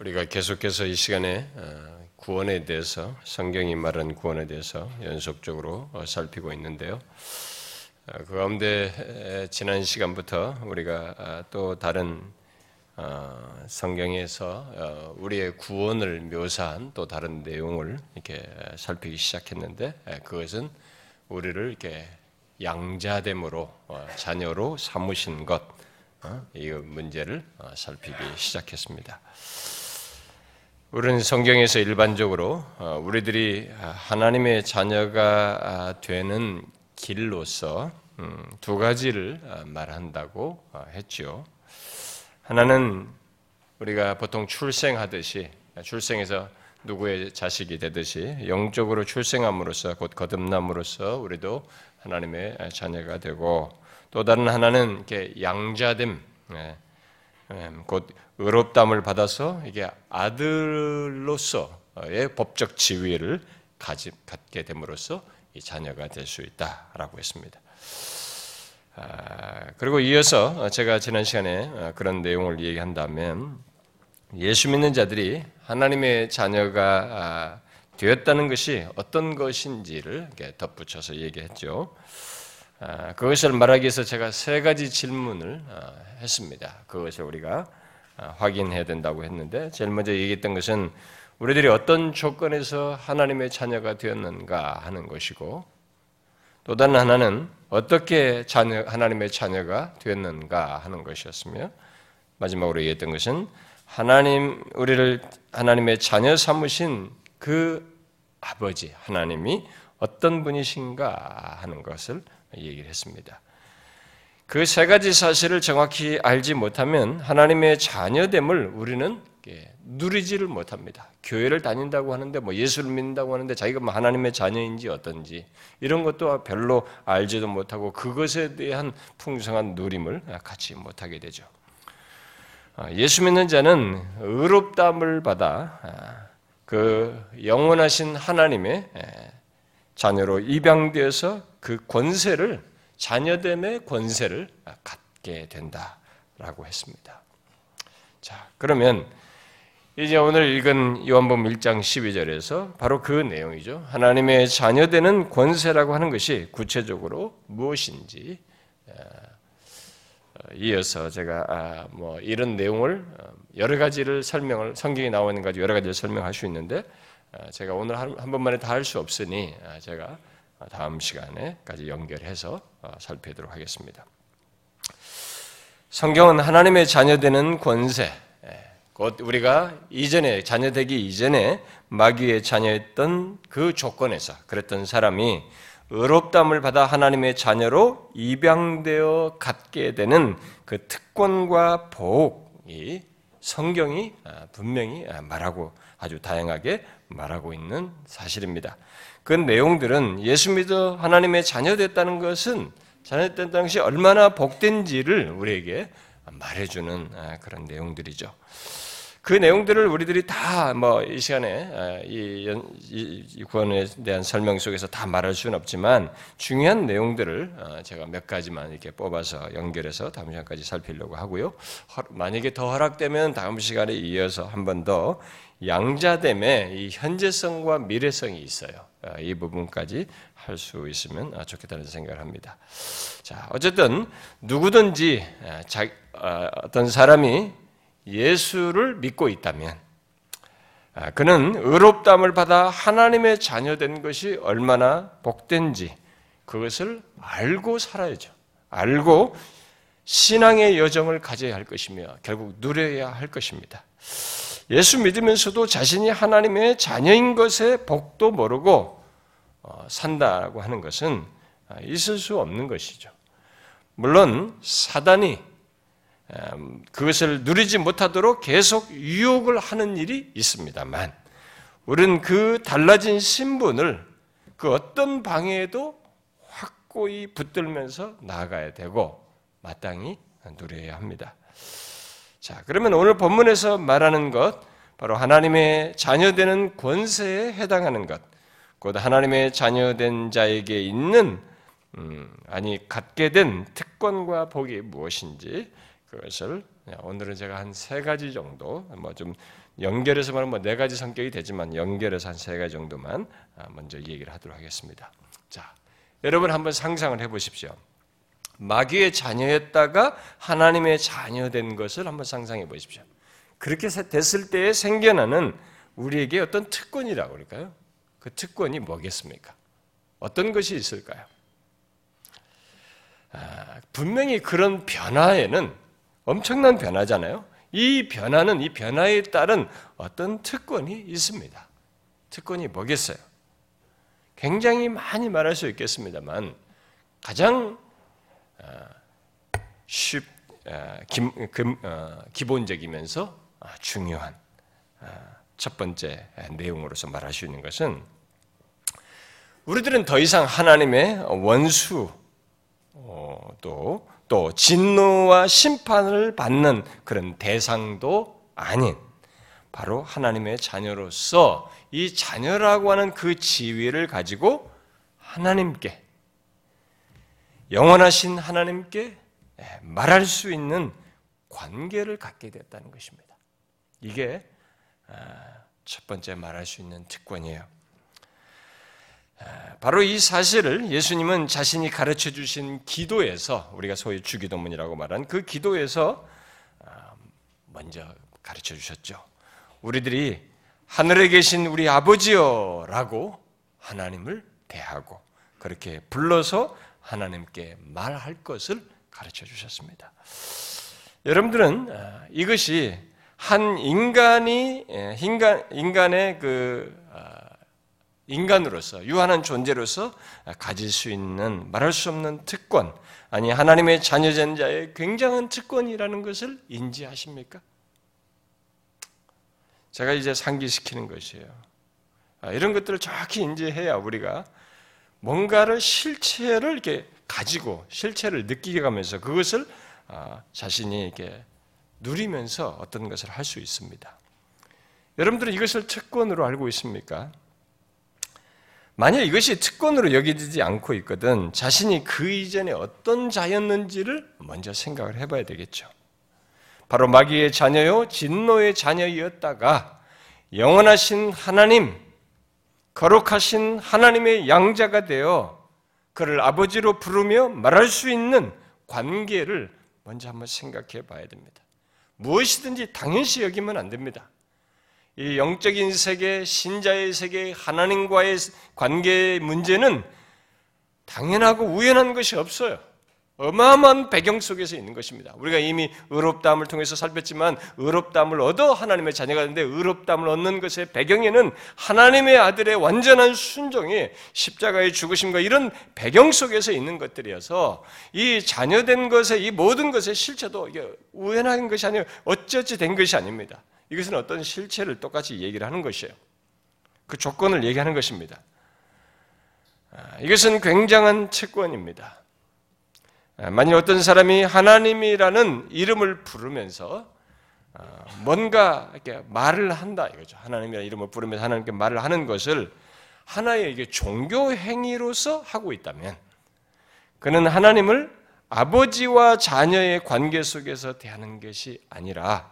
우리가 계속해서 이 시간에 어, 구원에 대해서 성경이 말하는 구원에 대해서 연속적으로 어, 살피고 있는데요. 어, 그 가운데 지난 시간부터 우리가 아, 또 다른 성경에서 우리의 구원을 묘사한 또 다른 내용을 이렇게 살피기 시작했는데 그것은 우리를 이렇게 양자됨으로 자녀로 삼으신 것 이 문제를 살피기 시작했습니다. 우리는 성경에서 일반적으로 어, 우리들이 하나님의 자녀가 아, 되는 길로서 음, 두 가지를 아, 말한다고 어, 했죠. 하나는 우리가 보통 출생하듯이 출생해서 누구의 자식이 되듯이 영적으로 출생함으로써 곧 거듭남으로써 우리도 하나님의 자녀가 되고 또 다른 하나는 이렇게 양자됨, 예, 예, 곧 의롭담을 받아서 이게 아들로서의 법적 지위를 갖게 됨으로써 이 자녀가 될 수 있다라고 했습니다. 아, 그리고 이어서 제가 지난 시간에 그런 내용을 얘기한다면 예수 믿는 자들이 하나님의 자녀가 아, 되었다는 것이 어떤 것인지를 덧붙여서 얘기했죠. 아, 그것을 말하기 위해서 제가 세 가지 질문을 했습니다. 그것을 우리가 아, 확인해야 된다고 했는데 제일 먼저 얘기했던 것은 우리들이 어떤 조건에서 하나님의 자녀가 되었는가 하는 것이고 또 다른 하나는 어떻게 자녀, 하나님의 자녀가 되었는가 하는 것이었으며 마지막으로 얘기했던 것은 하나님 우리를 하나님의 자녀 삼으신 그 아버지 하나님이 어떤 분이신가 하는 것을 얘기를 했습니다. 그 세 가지 사실을 정확히 알지 못하면 하나님의 자녀됨을 우리는 누리지를 못합니다. 교회를 다닌다고 하는데 뭐 예수를 믿는다고 하는데 자기가 뭐 하나님의 자녀인지 어떤지 이런 것도 별로 알지도 못하고 그것에 대한 풍성한 누림을 갖지 못하게 되죠. 아, 예수 믿는 자는 의롭담을 받아 아, 그 영원하신 하나님의 자녀로 입양되어서 그 권세를 자녀됨의 권세를 갖게 된다라고 했습니다. 자, 그러면 이제 오늘 읽은 요한복음 1장 12절에서 바로 그 내용이죠. 하나님의 자녀되는 권세라고 하는 것이 구체적으로 무엇인지 어, 이어서 제가 아, 뭐 이런 내용을 어, 여러 가지를 설명을 성경에 나와 있는 가지 여러 가지를 설명할 수 있는데 어, 제가 오늘 한 번만에 다 할 수 없으니 아, 제가 다음 시간에까지 연결해서 어, 살펴보도록 하겠습니다. 성경은 하나님의 자녀되는 권세, 예, 곧 우리가 이전에 자녀되기 이전에 마귀의 자녀였던 그 조건에서 그랬던 사람이 의롭담을 받아 하나님의 자녀로 입양되어 갖게 되는 그 특권과 보복이 성경이 아, 분명히 아, 말하고 아주 다양하게 말하고 있는 사실입니다. 그 내용들은 예수 믿어 하나님의 자녀 됐다는 것은 자녀 됐다는 것이 얼마나 복된지를 우리에게 말해주는 아, 그런 내용들이죠. 그 내용들을 우리들이 다 뭐 이 시간에 아, 이, 구원에 대한 설명 속에서 다 말할 수는 없지만 중요한 내용들을 아, 제가 몇 가지만 이렇게 뽑아서 연결해서 다음 시간까지 살피려고 하고요. 만약에 더 허락되면 다음 시간에 이어서 한 번 더 양자됨의 이 현재성과 미래성이 있어요. 아, 이 부분까지 할 수 있으면 아, 좋겠다는 생각을 합니다. 자, 어쨌든 누구든지 아, 자, 어떤 사람이 예수를 믿고 있다면 그는 의롭담을 받아 하나님의 자녀된 것이 얼마나 복된지 그것을 알고 살아야죠. 알고 신앙의 여정을 가져야 할 것이며 결국 누려야 할 것입니다. 예수 믿으면서도 자신이 하나님의 자녀인 것의 복도 모르고 어, 산다고 하는 것은 아, 있을 수 없는 것이죠. 물론 사단이 음, 그것을 누리지 못하도록 계속 유혹을 하는 일이 있습니다만 우리는 그 달라진 신분을 그 어떤 방해에도 확고히 붙들면서 나아가야 되고 마땅히 누려야 합니다. 자, 그러면 오늘 본문에서 말하는 것, 바로 하나님의 자녀되는 권세에 해당하는 것, 곧 하나님의 자녀된 자에게 있는, 음, 아니, 갖게 된 특권과 복이 무엇인지, 그것을 오늘은 제가 한 세 가지 정도 뭐 좀 연결해서 말하면 뭐 네 가지 성격이 되지만 연결해서 한 세 가지 정도만 아, 먼저 얘기를 하도록 하겠습니다. 자, 여러분 한번 상상을 해보십시오. 마귀의 자녀였다가 하나님의 자녀된 것을 한번 상상해 보십시오. 그렇게 됐을 때에 생겨나는 우리에게 어떤 특권이라고 그럴까요? 그 특권이 뭐겠습니까? 어떤 것이 있을까요? 아, 분명히 그런 변화에는 엄청난 변화잖아요. 이 변화는 이 변화에 따른 어떤 특권이 있습니다. 특권이 뭐겠어요? 굉장히 많이 말할 수 있겠습니다만 가장 아, 쉽 아, 어, 기본적이면서 중요한 첫 번째 내용으로서 말할 수 있는 것은 우리들은 더 이상 하나님의 원수 어, 또, 또 진노와 심판을 받는 그런 대상도 아닌 바로 하나님의 자녀로서 이 자녀라고 하는 그 지위를 가지고 하나님께 영원하신 하나님께 말할 수 있는 관계를 갖게 되었다는 것입니다. 이게 아, 첫 번째 말할 수 있는 특권이에요. 바로 이 사실을 예수님은 자신이 가르쳐 주신 기도에서 우리가 소위 주기도문이라고 말한 그 기도에서 아, 먼저 가르쳐 주셨죠. 우리들이 하늘에 계신 우리 아버지여라고 하나님을 대하고 그렇게 불러서 하나님께 말할 것을 가르쳐 주셨습니다. 여러분들은 아, 이것이 한 인간이 예, 인간 인간의 그 인간으로서 유한한 존재로서 가질 수 있는 말할 수 없는 특권, 아니 하나님의 자녀된 자의 굉장한 특권이라는 것을 인지하십니까? 제가 이제 상기시키는 것이에요. 아, 이런 것들을 정확히 인지해야 우리가 뭔가를 실체를 이렇게 가지고 실체를 느끼게 가면서 그것을 아, 자신이 이렇게 누리면서 어떤 것을 할 수 있습니다. 여러분들은 이것을 특권으로 알고 있습니까? 만약 이것이 특권으로 여기지 않고 있거든 자신이 그 이전에 어떤 자였는지를 먼저 생각을 해봐야 되겠죠. 바로 마귀의 자녀요, 진노의 자녀였다가 영원하신 하나님, 거룩하신 하나님의 양자가 되어 그를 아버지로 부르며 말할 수 있는 관계를 먼저 한번 생각해 봐야 됩니다. 무엇이든지 당연시 여기면 안 됩니다. 이 영적인 세계, 신자의 세계, 하나님과의 관계 문제는 당연하고 우연한 것이 없어요. 어마어마한 배경 속에서 있는 것입니다. 우리가 이미 의롭다함을 통해서 살폈지만 의롭다함을 얻어 하나님의 자녀가 되는데 의롭다함을 얻는 것의 배경에는 하나님의 아들의 완전한 순종이 십자가의 죽으심과 이런 배경 속에서 있는 것들이어서 이 자녀된 것의 이 모든 것의 실체도 이게 우연한 것이 아니고 어찌어찌 된 것이 아닙니다. 이것은 어떤 실체를 똑같이 얘기를 하는 것이에요. 그 조건을 얘기하는 것입니다. 아, 이것은 굉장한 채권입니다. 아, 만일 어떤 사람이 하나님이라는 이름을 부르면서 아, 뭔가 이렇게 말을 한다 이거죠. 하나님이라는 이름을 부르면서 하나님께 말을 하는 것을 하나의 이게 종교 행위로서 하고 있다면 그는 하나님을 아버지와 자녀의 관계 속에서 대하는 것이 아니라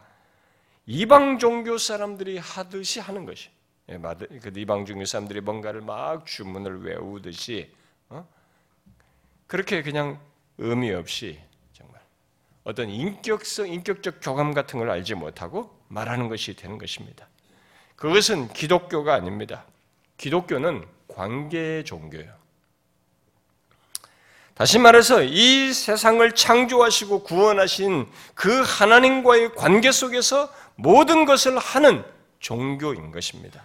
이방 종교 사람들이 하듯이 하는 것이. 예, 그 이방 종교 사람들이 뭔가를 막 주문을 외우듯이 어? 그렇게 그냥 의미 없이 정말 어떤 인격성, 인격적 교감 같은 걸 알지 못하고 말하는 것이 되는 것입니다. 그것은 기독교가 아닙니다. 기독교는 관계 종교예요. 다시 말해서 이 세상을 창조하시고 구원하신 그 하나님과의 관계 속에서 모든 것을 하는 종교인 것입니다.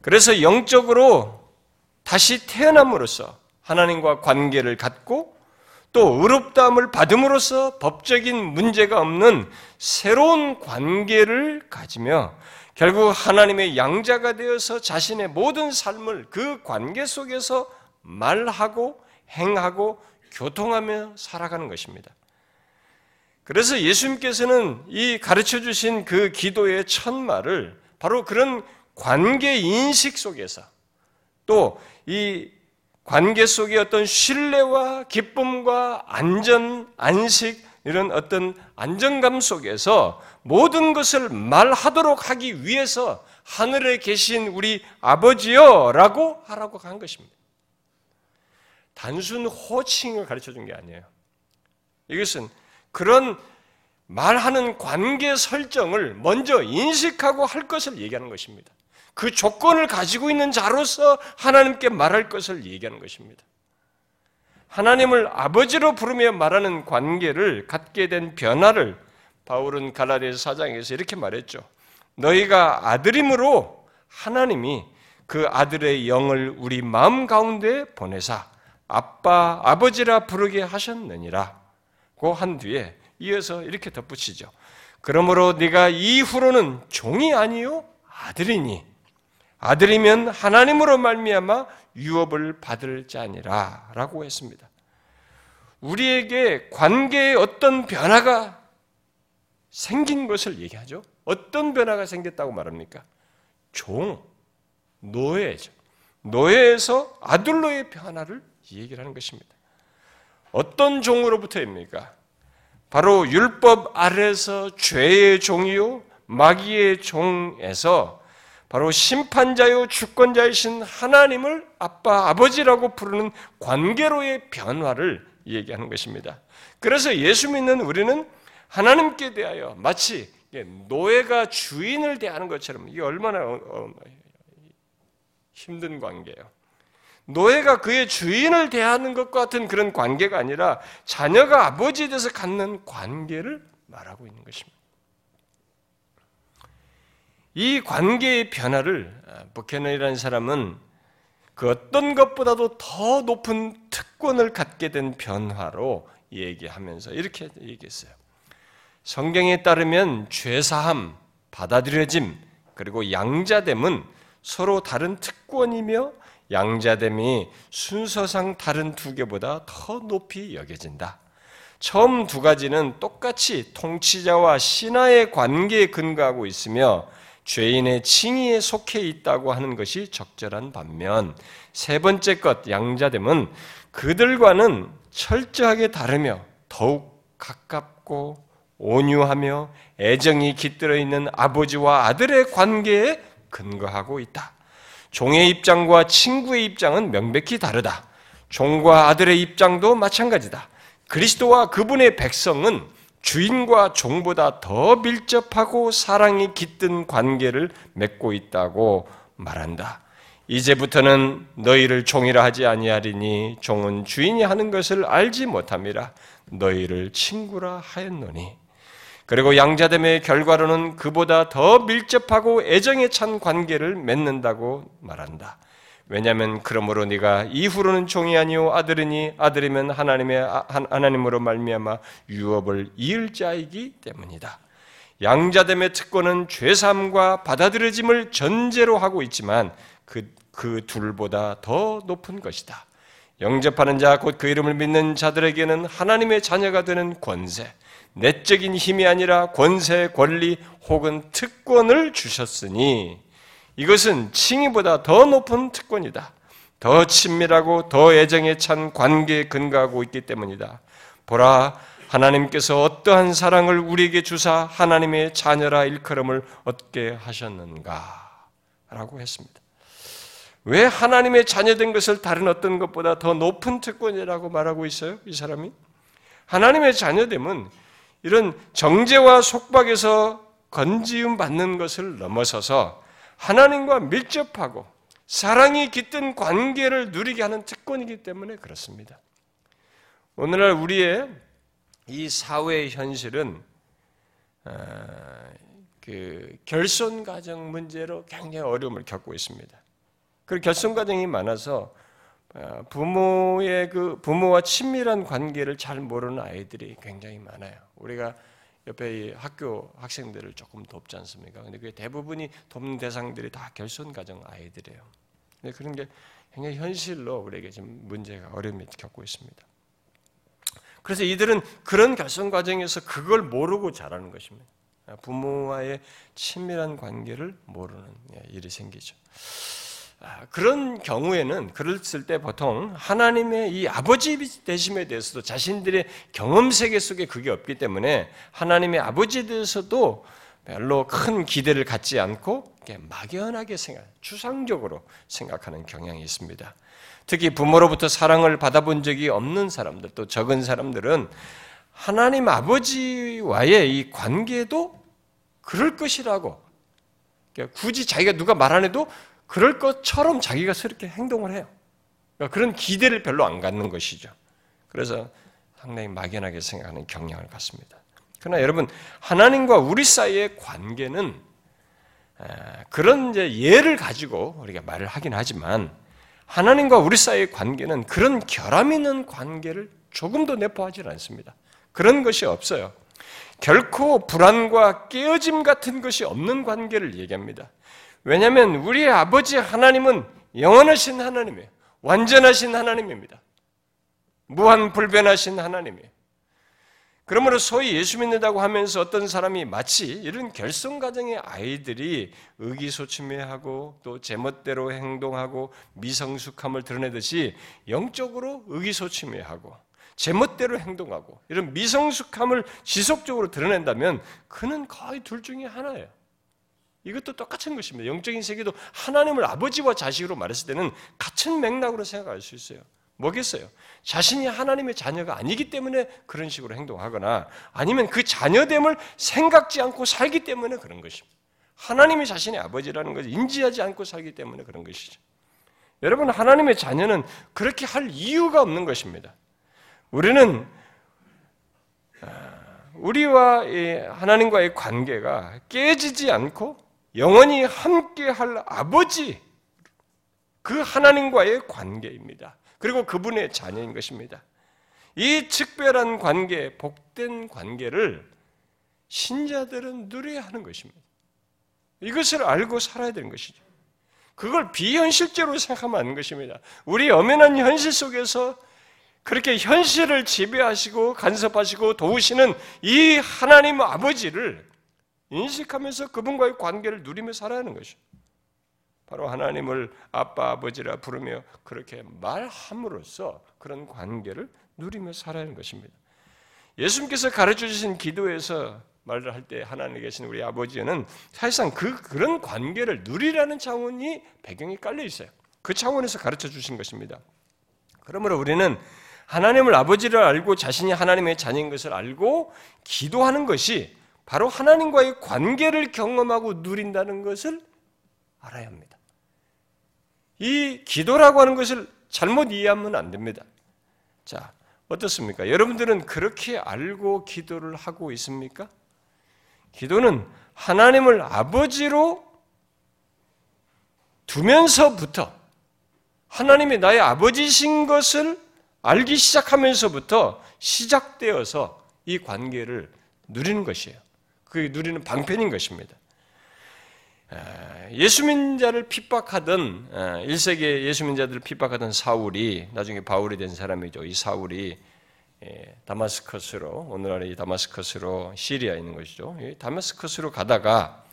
그래서 영적으로 다시 태어남으로써 하나님과 관계를 갖고 또 의롭다함을 받음으로써 법적인 문제가 없는 새로운 관계를 가지며 결국 하나님의 양자가 되어서 자신의 모든 삶을 그 관계 속에서 말하고 행하고 교통하며 살아가는 것입니다. 그래서 예수님께서는 이 가르쳐 주신 그 기도의 첫 말을 바로 그런 관계 인식 속에서 또 이 관계 속의 어떤 신뢰와 기쁨과 안전, 안식, 이런 어떤 안정감 속에서 모든 것을 말하도록 하기 위해서 하늘에 계신 우리 아버지여 라고 하라고 한 것입니다. 단순 호칭을 가르쳐 준 게 아니에요. 이것은 그런 말하는 관계 설정을 먼저 인식하고 할 것을 얘기하는 것입니다. 그 조건을 가지고 있는 자로서 하나님께 말할 것을 얘기하는 것입니다. 하나님을 아버지로 부르며 말하는 관계를 갖게 된 변화를 바울은 갈라디아 사장에서 이렇게 말했죠. 너희가 아들임으로 하나님이 그 아들의 영을 우리 마음 가운데 보내사 아빠, 아버지라 부르게 하셨느니라. 고 한 뒤에 이어서 이렇게 덧붙이죠. 그러므로 네가 이후로는 종이 아니요 아들이니 아들이면 하나님으로 말미암아 유업을 받을 자니라라고 했습니다. 우리에게 관계에 어떤 변화가 생긴 것을 얘기하죠. 어떤 변화가 생겼다고 말합니까? 종, 노예죠. 노예에서 아들로의 변화를 얘기를 하는 것입니다. 어떤 종으로부터입니까? 바로 율법 아래서 죄의 종이요 마귀의 종에서 바로 심판자요 주권자이신 하나님을 아빠 아버지라고 부르는 관계로의 변화를 얘기하는 것입니다. 그래서 예수 믿는 우리는 하나님께 대하여 마치 노예가 주인을 대하는 것처럼 이게 얼마나 어, 어, 힘든 관계예요. 노예가 그의 주인을 대하는 것과 같은 그런 관계가 아니라 자녀가 아버지에 대해서 갖는 관계를 말하고 있는 것입니다. 이 관계의 변화를 아, 사람은 그 어떤 것보다도 더 높은 특권을 갖게 된 변화로 얘기하면서 이렇게 얘기했어요. 성경에 따르면 죄사함, 받아들여짐, 그리고 양자됨은 서로 다른 특권이며 양자됨이 순서상 다른 두 개보다 더 높이 여겨진다. 처음 두 가지는 똑같이 통치자와 신하의 관계에 근거하고 있으며 죄인의 칭의에 속해 있다고 하는 것이 적절한 반면 세 번째 것 양자됨은 그들과는 철저하게 다르며 더욱 가깝고 온유하며 애정이 깃들어 있는 아버지와 아들의 관계에 근거하고 있다. 종의 입장과 친구의 입장은 명백히 다르다. 종과 아들의 입장도 마찬가지다. 그리스도와 그분의 백성은 주인과 종보다 더 밀접하고 사랑이 깃든 관계를 맺고 있다고 말한다. 이제부터는 너희를 종이라 하지 아니하리니 종은 주인이 하는 것을 알지 못함이라 너희를 친구라 하였노니 그리고 양자됨의 결과로는 그보다 더 밀접하고 애정에 찬 관계를 맺는다고 말한다. 왜냐하면 그러므로 네가 이후로는 종이 아니요 아들이니 아들이면 하나님의 아, 하나님으로 말미암아 유업을 이을 자이기 때문이다. 양자됨의 특권은 죄삼과 받아들여짐을 전제로 하고 있지만 그, 그 둘보다 더 높은 것이다. 영접하는 자, 곧 그 이름을 믿는 자들에게는 하나님의 자녀가 되는 권세, 내적인 힘이 아니라 권세, 권리 혹은 특권을 주셨으니 이것은 칭의보다 더 높은 특권이다. 더 친밀하고 더 애정에 찬 관계에 근거하고 있기 때문이다. 보라, 하나님께서 어떠한 사랑을 우리에게 주사 하나님의 자녀라 일컬음을 얻게 하셨는가? 라고 했습니다. 왜 하나님의 자녀된 것을 다른 어떤 것보다 더 높은 특권이라고 말하고 있어요? 이 사람이? 하나님의 자녀됨은 이런 정죄와 속박에서 건지움 받는 것을 넘어서서 하나님과 밀접하고 사랑이 깃든 관계를 누리게 하는 특권이기 때문에 그렇습니다. 오늘날 우리의 이 사회의 현실은 아, 그 결손 가정 문제로 굉장히 어려움을 겪고 있습니다. 그 결손 가정이 많아서 아, 부모의 그 부모와 친밀한 관계를 잘 모르는 아이들이 굉장히 많아요. 우리가 옆에 학교 학생들을 조금 돕지 않습니까? 근데 그 대부분이 돕는 대상들이 다 결손 가정 아이들이에요. 근데 그런 게 굉장히 현실로 우리에게 지금 문제가 어려움이 겪고 있습니다. 그래서 이들은 그런 결손 과정에서 그걸 모르고 자라는 것입니다. 부모와의 친밀한 관계를 모르는 일이 생기죠. 아, 그런 경우에는 그랬을 때 보통 하나님의 이 아버지 되심에 대해서도 자신들의 경험 세계 속에 그게 없기 때문에 하나님의 아버지에 대해서도 별로 큰 기대를 갖지 않고 막연하게 생각, 추상적으로 생각하는 경향이 있습니다. 특히 부모로부터 사랑을 받아본 적이 없는 사람들, 또 적은 사람들은 하나님 아버지와의 이 관계도 그럴 것이라고 굳이 자기가 누가 말 안 해도 그럴 것처럼 자기가 그렇게 행동을 해요. 그러니까 그런 기대를 별로 안 갖는 것이죠. 그래서 상당히 막연하게 생각하는 경향을 갖습니다. 그러나 여러분 하나님과 우리 사이의 관계는 그런 이제 예를 가지고 우리가 말을 하긴 하지만 하나님과 우리 사이의 관계는 그런 결함 있는 관계를 조금도 내포하지 않습니다. 그런 것이 없어요. 결코 불안과 깨어짐 같은 것이 없는 관계를 얘기합니다. 왜냐하면 우리의 아버지 하나님은 영원하신 하나님이에요. 완전하신 하나님입니다. 무한 불변하신 하나님이에요. 그러므로 소위 예수 믿는다고 하면서 어떤 사람이 마치 이런 결성 과정의 아이들이 의기소침해하고 또 제멋대로 행동하고 미성숙함을 드러내듯이 영적으로 의기소침해하고 제멋대로 행동하고 이런 미성숙함을 지속적으로 드러낸다면 그는 거의 둘 중에 하나예요. 이것도 똑같은 것입니다. 영적인 세계도 하나님을 아버지와 자식으로 말했을 때는 같은 맥락으로 생각할 수 있어요. 뭐겠어요? 자신이 하나님의 자녀가 아니기 때문에 그런 식으로 행동하거나 아니면 그 자녀됨을 생각지 않고 살기 때문에 그런 것입니다. 하나님이 자신의 아버지라는 것을 인지하지 않고 살기 때문에 그런 것이죠. 여러분, 하나님의 자녀는 그렇게 할 이유가 없는 것입니다. 우리는 아, 우리와 하나님과의 관계가 깨지지 않고 영원히 함께 할 아버지, 그 하나님과의 관계입니다. 그리고 그분의 자녀인 것입니다. 이 특별한 관계, 복된 관계를 신자들은 누려야 하는 것입니다. 이것을 알고 살아야 되는 것이죠. 그걸 비현실적으로 생각하면 안 것입니다. 우리 엄연한 현실 속에서 그렇게 현실을 지배하시고 간섭하시고 도우시는 이 하나님 아버지를 인식하면서 그분과의 관계를 누리며 살아야 하는 것이죠. 바로 하나님을 아빠, 아버지라 부르며 그렇게 말함으로써 그런 관계를 누리며 살아야 하는 것입니다. 예수님께서 가르쳐 주신 기도에서 말을 할 때 하나님에 계신 우리 아버지는 사실상 그, 그런 관계를 누리라는 차원이 배경이 깔려 있어요. 그 차원에서 가르쳐 주신 것입니다. 그러므로 우리는 하나님을 아버지를 알고 자신이 하나님의 자녀인 것을 알고 기도하는 것이 바로 하나님과의 관계를 경험하고 누린다는 것을 알아야 합니다. 이 기도라고 하는 것을 잘못 이해하면 안 됩니다. 자, 어떻습니까? 여러분들은 그렇게 알고 기도를 하고 있습니까? 기도는 하나님을 아버지로 두면서부터 하나님이 나의 아버지신 것을 알기 시작하면서부터 시작되어서 이 관계를 누리는 것이에요. 그 누리는 방편인 것입니다. 예수민 자를 핍박하던 1세기 예수민 자들을 핍박하던 사울이 나중에 바울이 된 사람이죠. 이 사울이 다마스커스로 오늘날의 다마스커스로 시리아에 있는 것이죠. 다마스커스로 가다가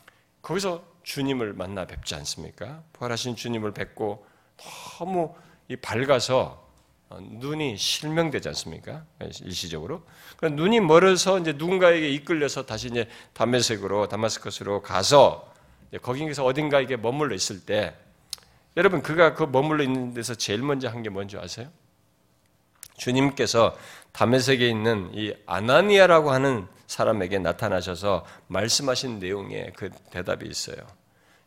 거기서 주님을 만나 뵙지 않습니까? 부활하신 주님을 뵙고 너무 밝아서 어, 눈이 실명되지 않습니까? 일시적으로. 그러니까 눈이 멀어서 이제 누군가에게 이끌려서 다시 이제 다메섹으로 다마스커스로 가서 거기서 어딘가 이게 머물러 있을 때 여러분 그가 그 머물러 있는 데서 제일 먼저 한 게 뭔지 아세요? 주님께서 담에색에 있는 이 아나니아라고 하는 사람에게 나타나셔서 말씀하신 내용에 그 대답이 있어요.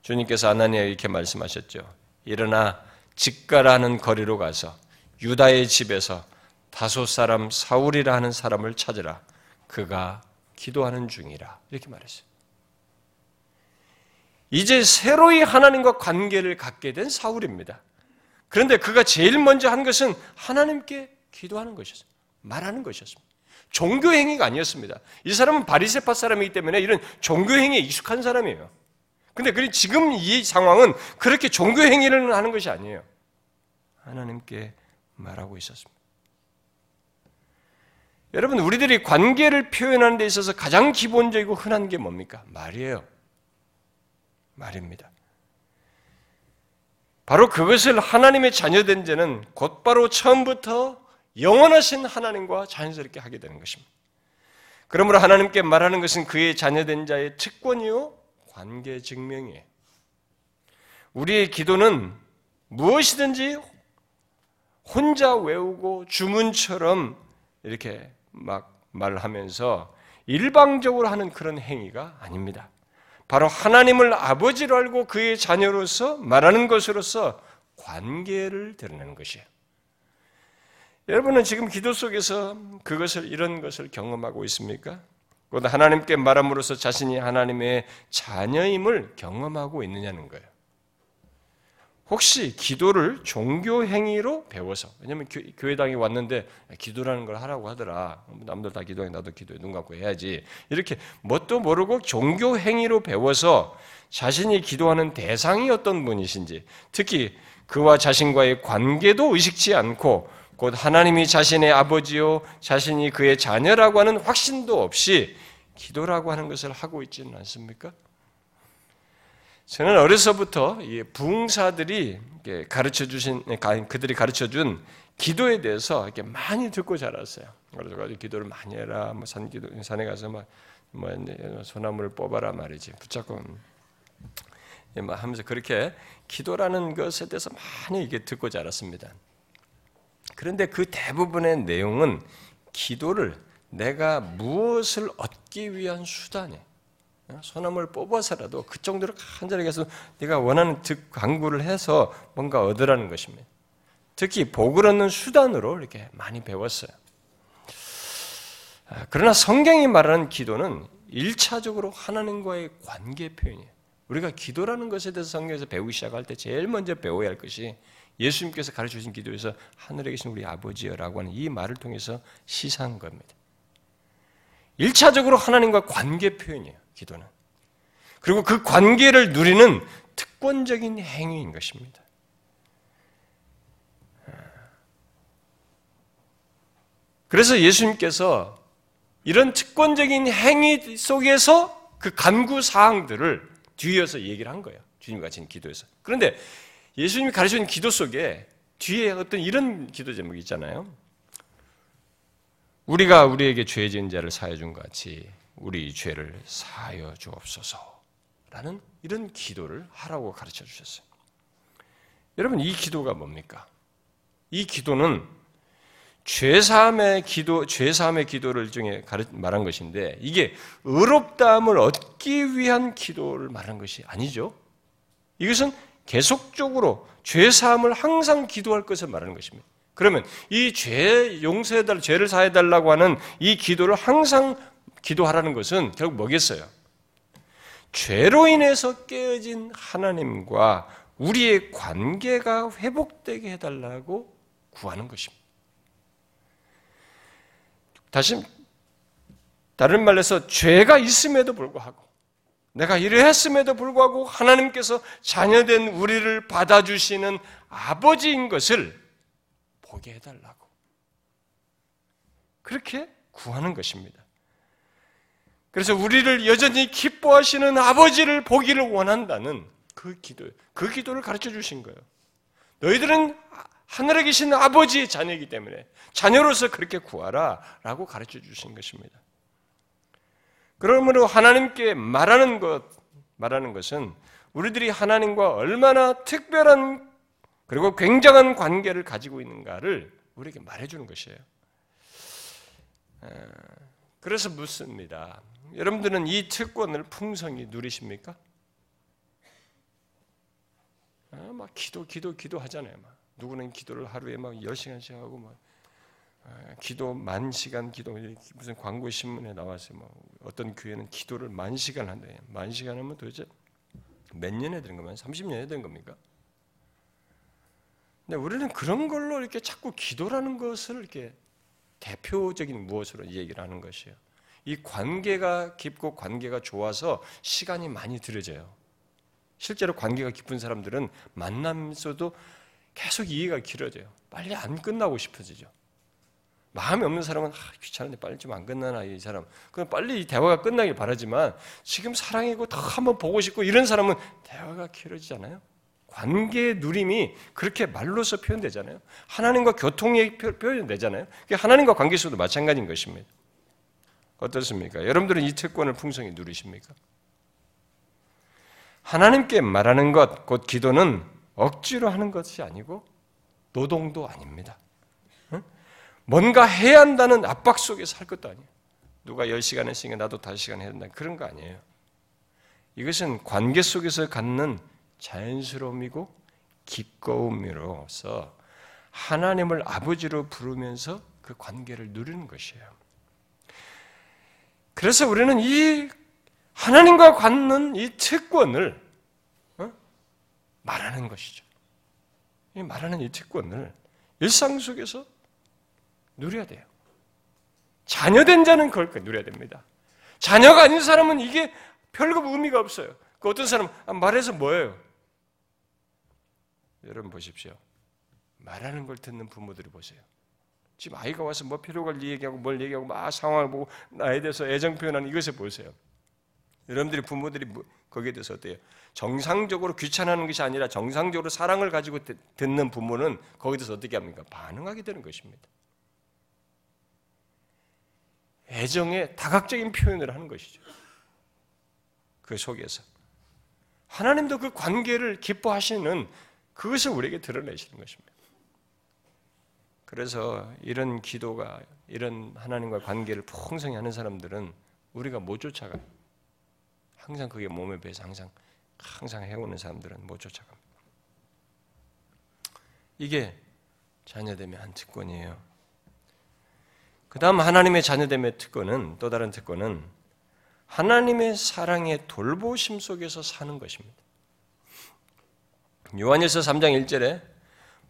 주님께서 아나니아에 이렇게 말씀하셨죠. 일어나 직가라는 거리로 가서 유다의 집에서 다소 사람 사울이라 하는 사람을 찾으라. 그가 기도하는 중이라. 이렇게 말했어요. 이제 새로이 하나님과 관계를 갖게 된 사울입니다. 그런데 그가 제일 먼저 한 것은 하나님께 기도하는 것이었습니다. 말하는 것이었습니다. 종교 행위가 아니었습니다. 이 사람은 바리세파 사람이기 때문에 이런 종교 행위에 익숙한 사람이에요. 근데 지금 이 상황은 그렇게 종교 행위를 하는 것이 아니에요. 하나님께 말하고 있었습니다. 여러분, 우리들이 관계를 표현하는 데 있어서 가장 기본적이고 흔한 게 뭡니까? 말이에요. 말입니다. 바로 그것을 하나님의 자녀된 자는 곧바로 처음부터 영원하신 하나님과 자연스럽게 하게 되는 것입니다. 그러므로 하나님께 말하는 것은 그의 자녀된 자의 특권이요 관계 증명이에요. 우리의 기도는 무엇이든지 혼자 외우고 주문처럼 이렇게 막 말하면서 일방적으로 하는 그런 행위가 아닙니다. 바로 하나님을 아버지로 알고 그의 자녀로서 말하는 것으로서 관계를 드러내는 것이에요. 여러분은 지금 기도 속에서 그것을 이런 것을 경험하고 있습니까? 곧 하나님께 말함으로써 자신이 하나님의 자녀임을 경험하고 있느냐는 거예요. 혹시 기도를 종교 행위로 배워서 왜냐면 교회당에 왔는데 기도라는 걸 하라고 하더라. 남들 다 기도해 나도 기도해 눈 감고 해야지. 이렇게 뭣도 모르고 종교 행위로 배워서 자신이 기도하는 대상이 어떤 분이신지 특히 그와 자신과의 관계도 의식치 않고 곧 하나님이 자신의 아버지요 자신이 그의 자녀라고 하는 확신도 없이 기도라고 하는 것을 하고 있지는 않습니까? 저는 어려서부터 부흥사들이 가르쳐 주신 그들이 가르쳐 준 기도에 대해서 이렇게 많이 듣고 자랐어요. 그래서 기도를 많이 해라. 뭐 산기도 산에 가서 막 뭐, 뭐 소나무를 뽑아라 말이지. 붙잡고 뭐 하면서 그렇게 기도라는 것에 대해서 많이 이게 듣고 자랐습니다. 그런데 그 대부분의 내용은 기도를 내가 무엇을 얻기 위한 수단이에요. 소나무를 뽑아서라도 그 정도로 간절하게 해서 네가 원하는 득 강구를 해서 뭔가 얻으라는 것입니다. 특히 복을 얻는 수단으로 이렇게 많이 배웠어요. 아, 그러나 성경이 말하는 기도는 일차적으로 하나님과의 관계 표현이에요. 우리가 기도라는 것에 대해서 성경에서 배우기 시작할 때 제일 먼저 배워야 할 것이 예수님께서 가르쳐 주신 기도에서 하늘에 계신 우리 아버지여라고 하는 이 말을 통해서 시사한 겁니다. 일차적으로 하나님과 관계 표현이에요. 기도는. 그리고 그 관계를 누리는 특권적인 행위인 것입니다. 그래서 예수님께서 이런 특권적인 행위 속에서 그 간구 사항들을 뒤에서 얘기를 한 거예요. 주님 가르치 기도에서. 그런데 예수님이 가르치는 기도 속에 뒤에 어떤 이런 기도 제목이 있잖아요. 우리가 우리에게 죄 지은 자를 사해 준 같이 우리 죄를 사하여 주옵소서라는 이런 기도를 하라고 가르쳐 주셨어요. 여러분 이 기도가 뭡니까? 이 기도는 죄사함의 기도, 죄사함의 기도를 중에 말한 것인데 이게 의롭다함을 얻기 위한 기도를 말한 것이 아니죠. 이것은 계속적으로 죄사함을 항상 기도할 것을 말하는 것입니다. 그러면 이 죄 용서해달, 죄를 사해달라고 하는 이 기도를 항상 기도하라는 것은 결국 뭐겠어요? 죄로 인해서 깨어진 하나님과 우리의 관계가 회복되게 해달라고 구하는 것입니다. 다시 다른 말로 해서 죄가 있음에도 불구하고 내가 이래 했음에도 불구하고 하나님께서 자녀된 우리를 받아주시는 아버지인 것을 보게 해달라고. 그렇게 구하는 것입니다. 그래서 우리를 여전히 기뻐하시는 아버지를 보기를 원한다는 그 기도, 그 기도를 가르쳐 주신 거예요. 너희들은 하늘에 계신 아버지의 자녀이기 때문에 자녀로서 그렇게 구하라 라고 가르쳐 주신 것입니다. 그러므로 하나님께 말하는 것, 말하는 것은 우리들이 하나님과 얼마나 특별한 그리고 굉장한 관계를 가지고 있는가를 우리에게 말해주는 것이에요. 그래서 묻습니다. 여러분들은 이 특권을 풍성히 누리십니까? 아, 막 기도, 기도, 기도 하잖아요. 막. 누구는 기도를 하루에 막 10시간씩 하고 막 아, 기도 만 시간 기도 무슨 광고 신문에 나왔어요. 뭐 어떤 교회는 기도를 만 시간 한대. 만 시간 하면 도대체 몇 년에 되는 겁니까? 30년에 되는 겁니까? 근데 우리는 그런 걸로 이렇게 자꾸 기도라는 것을 이렇게 대표적인 무엇으로 얘기를 하는 것이에요. 이 관계가 깊고 관계가 좋아서 시간이 많이 들어져요. 실제로 관계가 깊은 사람들은 만남에서도 계속 이해가 길어져요. 빨리 안 끝나고 싶어지죠. 마음이 없는 사람은 아, 귀찮은데 빨리 좀 안 끝나나 이 사람. 그럼 빨리 이 대화가 끝나길 바라지만 지금 사랑이고 더 한번 보고 싶고 이런 사람은 대화가 길어지잖아요. 관계의 누림이 그렇게 말로서 표현되잖아요. 하나님과 교통이 표현되잖아요. 하나님과 관계 속도 마찬가지인 것입니다. 어떻습니까? 여러분들은 이 특권을 풍성히 누리십니까? 하나님께 말하는 것, 곧 기도는 억지로 하는 것이 아니고 노동도 아닙니다. 뭔가 해야 한다는 압박 속에서 할 것도 아니에요. 누가 10시간 했으니까 나도 5시간 해야 된다. 그런 거 아니에요. 이것은 관계 속에서 갖는 자연스러움이고 기꺼움으로서 하나님을 아버지로 부르면서 그 관계를 누리는 것이에요. 그래서 우리는 이 하나님과 갖는 이 특권을 어? 말하는 것이죠. 이 말하는 이 특권을 일상 속에서 누려야 돼요. 자녀된 자는 그걸 누려야 됩니다. 자녀가 아닌 사람은 이게 별거 의미가 없어요. 그 어떤 사람 아, 말해서 뭐예요? 여러분 보십시오. 말하는 걸 듣는 부모들이 보세요. 지금 아이가 와서 뭐 필요가 얘기하고 뭘 얘기하고 막 상황을 보고 나에 대해서 애정 표현하는 이것을 보세요. 여러분들이 부모들이 뭐, 거기에 대해서 어때요? 정상적으로 귀찮아하는 것이 아니라 정상적으로 사랑을 가지고 듣는 부모는 거기에 대해서 어떻게 합니까? 반응하게 되는 것입니다. 애정의 다각적인 표현을 하는 것이죠. 그 속에서. 하나님도 그 관계를 기뻐하시는 그것을 우리에게 드러내시는 것입니다. 그래서 이런 기도가, 이런 하나님과 관계를 풍성히 하는 사람들은 우리가 못 쫓아가요. 항상 그게 몸에 배서 항상, 항상 해오는 사람들은 못 쫓아갑니다. 이게 자녀됨의 한 특권이에요. 그 다음 하나님의 자녀됨의 특권은, 또 다른 특권은 하나님의 사랑의 돌보심 속에서 사는 것입니다. 요한일서 3장 1절에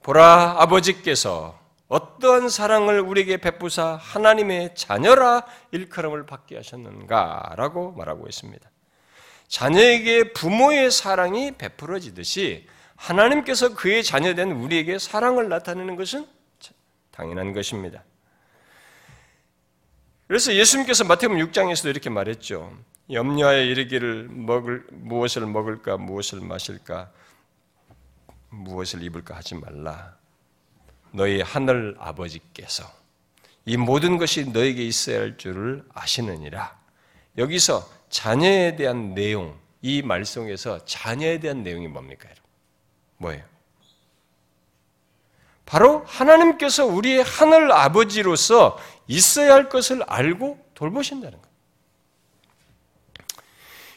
보라 아버지께서 어떠한 사랑을 우리에게 베푸사 하나님의 자녀라 일컬음을 받게 하셨는가라고 말하고 있습니다. 자녀에게 부모의 사랑이 베풀어지듯이 하나님께서 그의 자녀된 우리에게 사랑을 나타내는 것은 당연한 것입니다. 그래서 예수님께서 마태복음 6장에서도 이렇게 말했죠. 염려하여 이르기를 먹을 무엇을 먹을까 무엇을 마실까 무엇을 입을까 하지 말라. 너희 하늘 아버지께서 이 모든 것이 너에게 있어야 할 줄을 아시느니라. 여기서 자녀에 대한 내용, 이 말씀에서 자녀에 대한 내용이 뭡니까? 뭐예요? 바로 하나님께서 우리의 하늘 아버지로서 있어야 할 것을 알고 돌보신다는 것.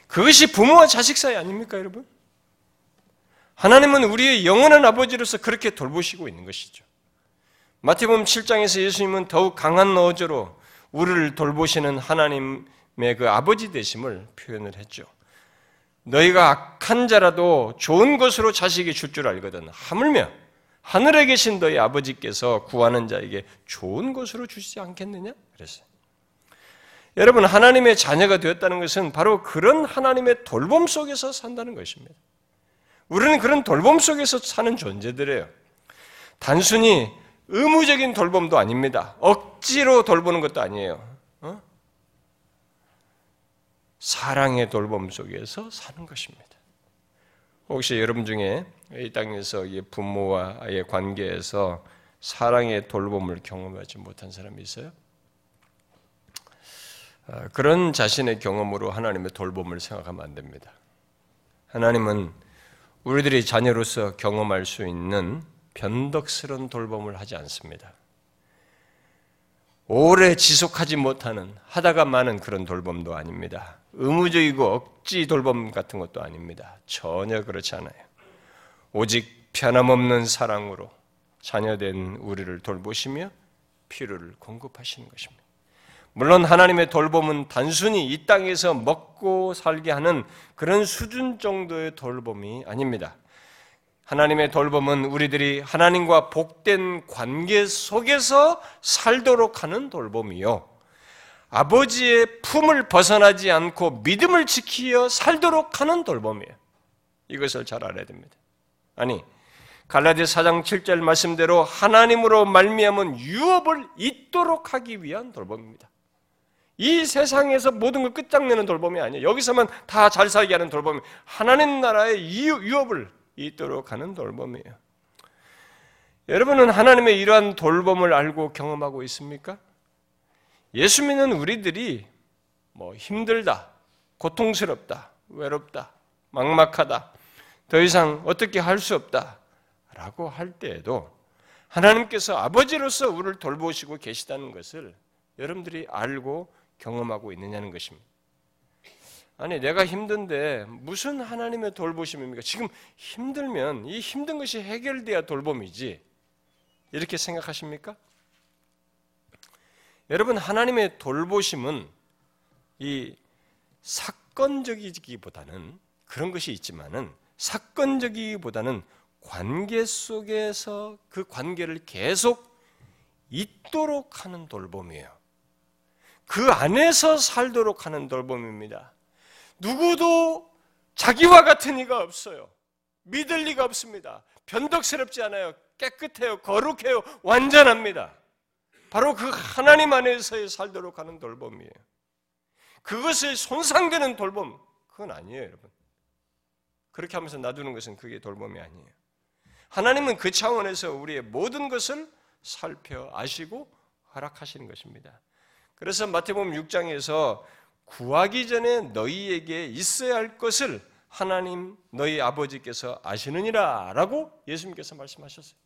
그것이 부모와 자식 사이 아닙니까, 여러분? 하나님은 우리의 영원한 아버지로서 그렇게 돌보시고 있는 것이죠. 마태복음 7장에서 예수님은 더욱 강한 어조로 우리를 돌보시는 하나님의 그 아버지 되심을 표현을 했죠. 너희가 악한 자라도 좋은 것으로 자식이 줄 줄 알거든. 하물며 하늘에 계신 너희 아버지께서 구하는 자에게 좋은 것으로 주시지 않겠느냐? 그랬어요. 여러분, 하나님의 자녀가 되었다는 것은 바로 그런 하나님의 돌봄 속에서 산다는 것입니다. 우리는 그런 돌봄 속에서 사는 존재들이에요. 단순히 의무적인 돌봄도 아닙니다. 억지로 돌보는 것도 아니에요. 어? 사랑의 돌봄 속에서 사는 것입니다. 혹시 여러분 중에 이 땅에서 부모와의 관계에서 사랑의 돌봄을 경험하지 못한 사람이 있어요? 아, 그런 자신의 경험으로 하나님의 돌봄을 생각하면 안 됩니다. 하나님은 우리들이 자녀로서 경험할 수 있는 변덕스러운 돌봄을 하지 않습니다. 오래 지속하지 못하는 하다가 많은 그런 돌봄도 아닙니다. 의무적이고 억지 돌봄 같은 것도 아닙니다. 전혀 그렇지 않아요. 오직 변함없는 사랑으로 자녀된 우리를 돌보시며 필요를 공급하시는 것입니다. 물론 하나님의 돌봄은 단순히 이 땅에서 먹고 살게 하는 그런 수준 정도의 돌봄이 아닙니다. 하나님의 돌봄은 우리들이 하나님과 복된 관계 속에서 살도록 하는 돌봄이요. 아버지의 품을 벗어나지 않고 믿음을 지키어 살도록 하는 돌봄이에요. 이것을 잘 알아야 됩니다. 아니, 갈라디 4장 7절 말씀대로 하나님으로 말미암은 유업을 잇도록 하기 위한 돌봄입니다. 이 세상에서 모든 걸 끝장내는 돌봄이 아니에요. 여기서만 다 잘 살게 하는 돌봄이 하나님 나라의 유업을 있도록 하는 돌봄이에요. 여러분은 하나님의 이러한 돌봄을 알고 경험하고 있습니까? 예수 믿는 우리들이 뭐 힘들다, 고통스럽다, 외롭다, 막막하다, 더 이상 어떻게 할 수 없다, 라고 할 때에도 하나님께서 아버지로서 우리를 돌보시고 계시다는 것을 여러분들이 알고 경험하고 있느냐는 것입니다. 아니, 내가 힘든데 무슨 하나님의 돌보심입니까? 지금 힘들면 이 힘든 것이 해결돼야 돌봄이지. 이렇게 생각하십니까? 여러분, 하나님의 돌보심은 이 사건적이기보다는 그런 것이 있지만은 사건적이기보다는 관계 속에서 그 관계를 계속 있도록 하는 돌봄이에요. 그 안에서 살도록 하는 돌봄입니다. 누구도 자기와 같은 이가 없어요. 믿을 리가 없습니다. 변덕스럽지 않아요. 깨끗해요. 거룩해요. 완전합니다. 바로 그 하나님 안에서 살도록 하는 돌봄이에요. 그것을 손상되는 돌봄, 그건 아니에요, 여러분. 그렇게 하면서 놔두는 것은 그게 돌봄이 아니에요. 하나님은 그 차원에서 우리의 모든 것을 살펴 아시고 허락하시는 것입니다. 그래서 마태복음 6장에서 구하기 전에 너희에게 있어야 할 것을 하나님 너희 아버지께서 아시느니라 라고 예수님께서 말씀하셨어요.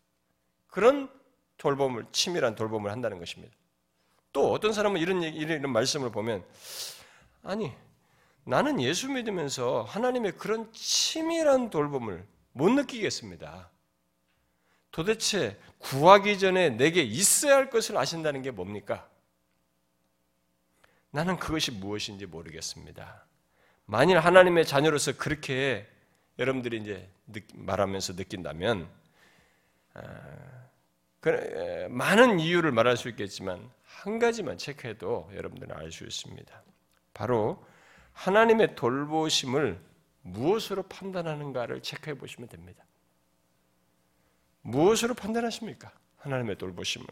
그런 돌봄을 치밀한 돌봄을 한다는 것입니다. 또 어떤 사람은 이런 이런 말씀을 보면 아니 나는 예수 믿으면서 하나님의 그런 치밀한 돌봄을 못 느끼겠습니다. 도대체 구하기 전에 내게 있어야 할 것을 아신다는 게 뭡니까? 나는 그것이 무엇인지 모르겠습니다. 만일 하나님의 자녀로서 그렇게 여러분들이 이제 말하면서 느낀다면 아, 많은 이유를 말할 수 있겠지만 한 가지만 체크해도 여러분들은 알 수 있습니다. 바로 하나님의 돌보심을 무엇으로 판단하는가를 체크해 보시면 됩니다. 무엇으로 판단하십니까? 하나님의 돌보심을.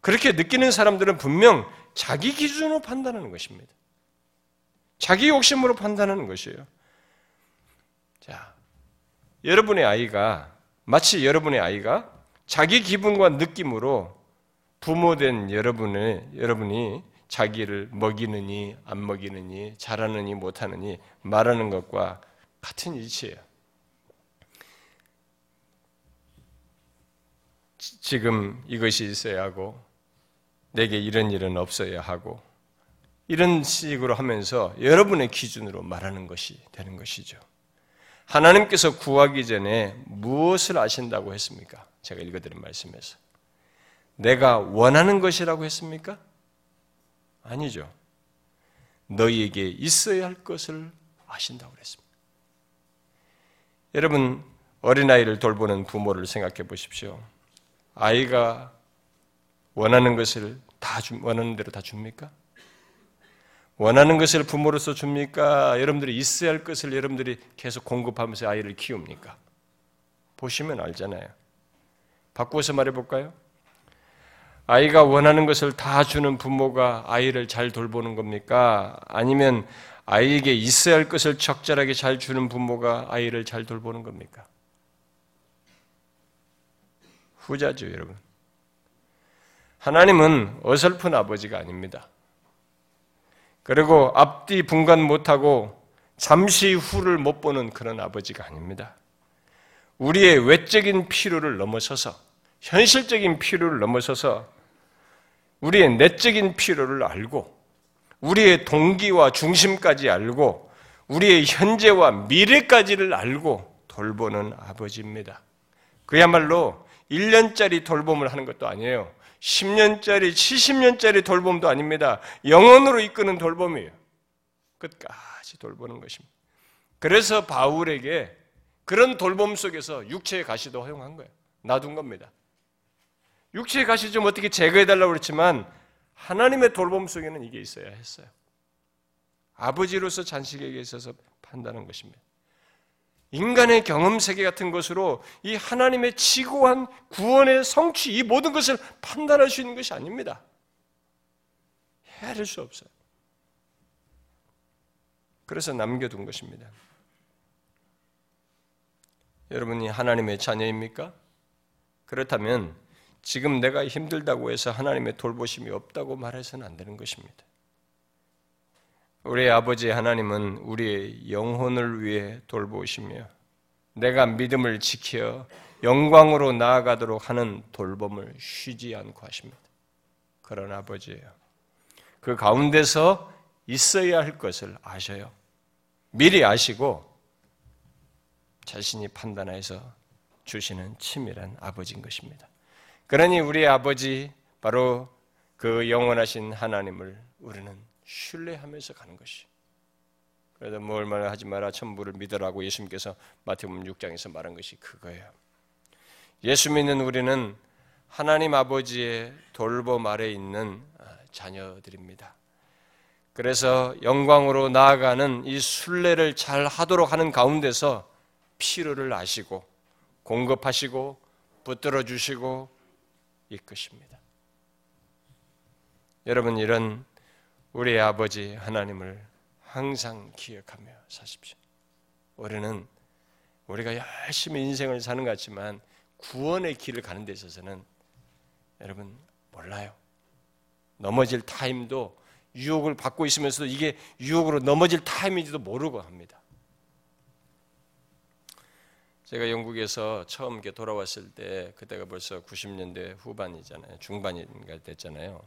그렇게 느끼는 사람들은 분명 자기 기준으로 판단하는 것입니다. 자기 욕심으로 판단하는 것이에요. 자, 여러분의 아이가, 마치 여러분의 아이가 자기 기분과 느낌으로 부모된 여러분의, 여러분이 자기를 먹이느니, 안 먹이느니, 잘하느니, 못하느니 말하는 것과 같은 이치예요. 지금 이것이 있어야 하고, 내게 이런 일은 없어야 하고, 이런 식으로 하면서 여러분의 기준으로 말하는 것이 되는 것이죠. 하나님께서 구하기 전에 무엇을 아신다고 했습니까? 제가 읽어드린 말씀에서. 내가 원하는 것이라고 했습니까? 아니죠. 너희에게 있어야 할 것을 아신다고 그랬습니다. 여러분, 어린아이를 돌보는 부모를 생각해 보십시오. 아이가 원하는 것을 다 주, 원하는 대로 다 줍니까? 원하는 것을 부모로서 줍니까? 여러분들이 있어야 할 것을 여러분들이 계속 공급하면서 아이를 키웁니까? 보시면 알잖아요. 바꾸어서 말해 볼까요? 아이가 원하는 것을 다 주는 부모가 아이를 잘 돌보는 겁니까? 아니면 아이에게 있어야 할 것을 적절하게 잘 주는 부모가 아이를 잘 돌보는 겁니까? 후자죠, 여러분. 하나님은 어설픈 아버지가 아닙니다. 그리고 앞뒤 분간 못하고 잠시 후를 못 보는 그런 아버지가 아닙니다. 우리의 외적인 필요를 넘어서서 현실적인 필요를 넘어서서 우리의 내적인 필요를 알고 우리의 동기와 중심까지 알고 우리의 현재와 미래까지를 알고 돌보는 아버지입니다. 그야말로 1년짜리 돌봄을 하는 것도 아니에요. 10년짜리, 70년짜리 돌봄도 아닙니다. 영원으로 이끄는 돌봄이에요. 끝까지 돌보는 것입니다. 그래서 바울에게 그런 돌봄 속에서 육체의 가시도 허용한 거예요. 놔둔 겁니다. 육체의 가시 좀 어떻게 제거해달라고 그랬지만 하나님의 돌봄 속에는 이게 있어야 했어요. 아버지로서 잔식에게 있어서 판단한 것입니다. 인간의 경험 세계 같은 것으로 이 하나님의 지고한 구원의 성취, 이 모든 것을 판단할 수 있는 것이 아닙니다. 헤아릴 수 없어요. 그래서 남겨둔 것입니다. 여러분이 하나님의 자녀입니까? 그렇다면 지금 내가 힘들다고 해서 하나님의 돌보심이 없다고 말해서는 안 되는 것입니다. 우리 아버지 하나님은 우리의 영혼을 위해 돌보시며 내가 믿음을 지켜 영광으로 나아가도록 하는 돌봄을 쉬지 않고 하십니다. 그런 아버지예요. 그 가운데서 있어야 할 것을 아셔요. 미리 아시고 자신이 판단해서 주시는 치밀한 아버지인 것입니다. 그러니 우리 아버지 바로 그 영원하신 하나님을 우리는 신뢰하면서 가는 것이. 그래서 뭐 얼마나 하지 마라 천부를 믿으라고 예수님께서 마태복음 6장에서 말한 것이 그거예요. 예수 믿는 우리는 하나님 아버지의 돌봄 아래 있는 자녀들입니다. 그래서 영광으로 나아가는 이 순례를 잘 하도록 하는 가운데서 필요를 아시고 공급하시고 붙들어 주시고 이끄십니다. 여러분 이런 우리 아버지 하나님을 항상 기억하며 사십시오. 우리는 우리가 열심히 인생을 사는 것 같지만 구원의 길을 가는 데 있어서는 여러분 몰라요. 넘어질 타임도 유혹을 받고 있으면서도 이게 유혹으로 넘어질 타임인지도 모르고 합니다. 제가 영국에서 처음 돌아왔을 때 그때가 벌써 90년대 후반이잖아요. 중반인가 됐잖아요.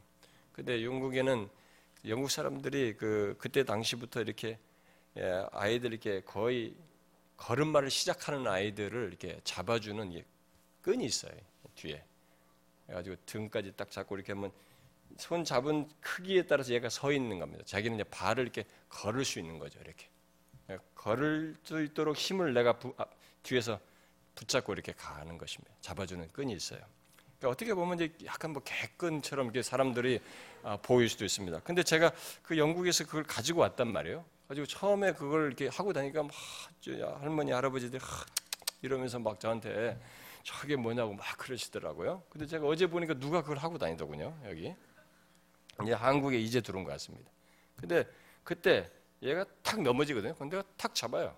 근데 영국에는 영국 사람들이 그 그때 당시부터 이렇게 예, 아이들 이렇게 거의 걸음마를 시작하는 아이들을 이렇게 잡아주는 끈이 있어요 뒤에. 그래가지고 등까지 딱 잡고 이렇게 하면 손 잡은 크기에 따라서 얘가 서 있는 겁니다. 자기는 이제 발을 이렇게 걸을 수 있는 거죠. 이렇게 예, 걸을 수 있도록 힘을 내가 부, 아, 뒤에서 붙잡고 이렇게 가는 것입니다. 잡아주는 끈이 있어요. 그러니까 어떻게 보면 이제 약간 뭐 개끈처럼 이렇게 사람들이 아, 보일 수도 있습니다. 근데 제가 그 영국에서 그걸 가지고 왔단 말이에요. 가지고 처음에 그걸 이렇게 하고 다니까 막 할머니 할아버지들 이러면서 막 저한테 저게 뭐냐고 막 그러시더라고요. 근데 제가 어제 보니까 누가 그걸 하고 다니더군요. 여기 이제 한국에 이제 들어온 것 같습니다. 근데 그때 얘가 탁 넘어지거든요. 근데 탁 잡아요.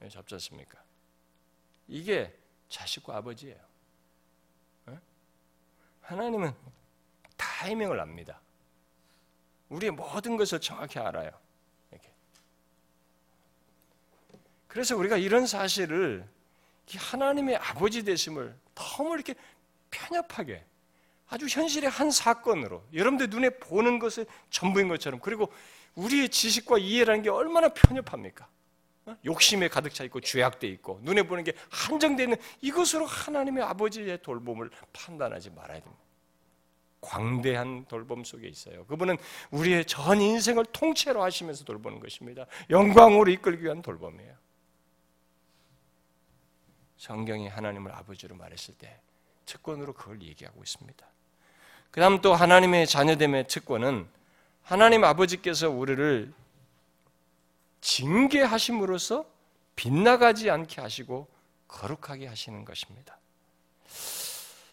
네, 잡지 않습니까? 이게 자식과 아버지예요. 하나님은 타이밍을 압니다. 우리의 모든 것을 정확히 알아요. 이렇게. 그래서 우리가 이런 사실을 하나님의 아버지 되심을 너무 이렇게 편협하게 아주 현실의 한 사건으로 여러분들 눈에 보는 것을 전부인 것처럼 그리고 우리의 지식과 이해라는 게 얼마나 편협합니까? 어? 욕심에 가득 차 있고 죄악돼 있고 눈에 보는 게 한정되어 있는 이것으로 하나님의 아버지의 돌봄을 판단하지 말아야 됩니다. 광대한 돌봄 속에 있어요. 그분은 우리의 전 인생을 통째로 하시면서 돌보는 것입니다. 영광으로 이끌기 위한 돌봄이에요. 성경이 하나님을 아버지로 말했을 때 특권으로 그걸 얘기하고 있습니다. 그 다음 또 하나님의 자녀됨의 특권은 하나님 아버지께서 우리를 징계하심으로써 빗나가지 않게 하시고 거룩하게 하시는 것입니다.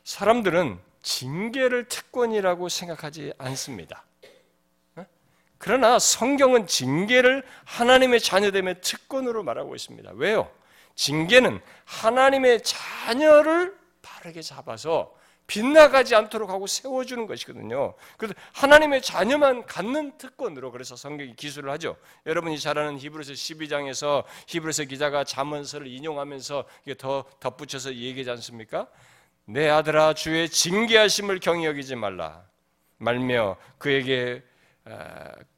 사람들은 징계를 특권이라고 생각하지 않습니다. 어? 그러나 성경은 징계를 하나님의 자녀됨의 특권으로 말하고 있습니다. 왜요? 징계는 하나님의 자녀를 바르게 잡아서 빗나가지 않도록 하고 세워주는 것이거든요. 그래서 하나님의 자녀만 갖는 특권으로 그래서 성경이 기술을 하죠. 여러분이 잘 아는 히브리서 12장에서 히브리서 기자가 잠언서를 인용하면서 이게 더 덧붙여서 얘기하지 않습니까? 내 아들아 주의 징계하심을 경히 여기지 말라. 말며 그에게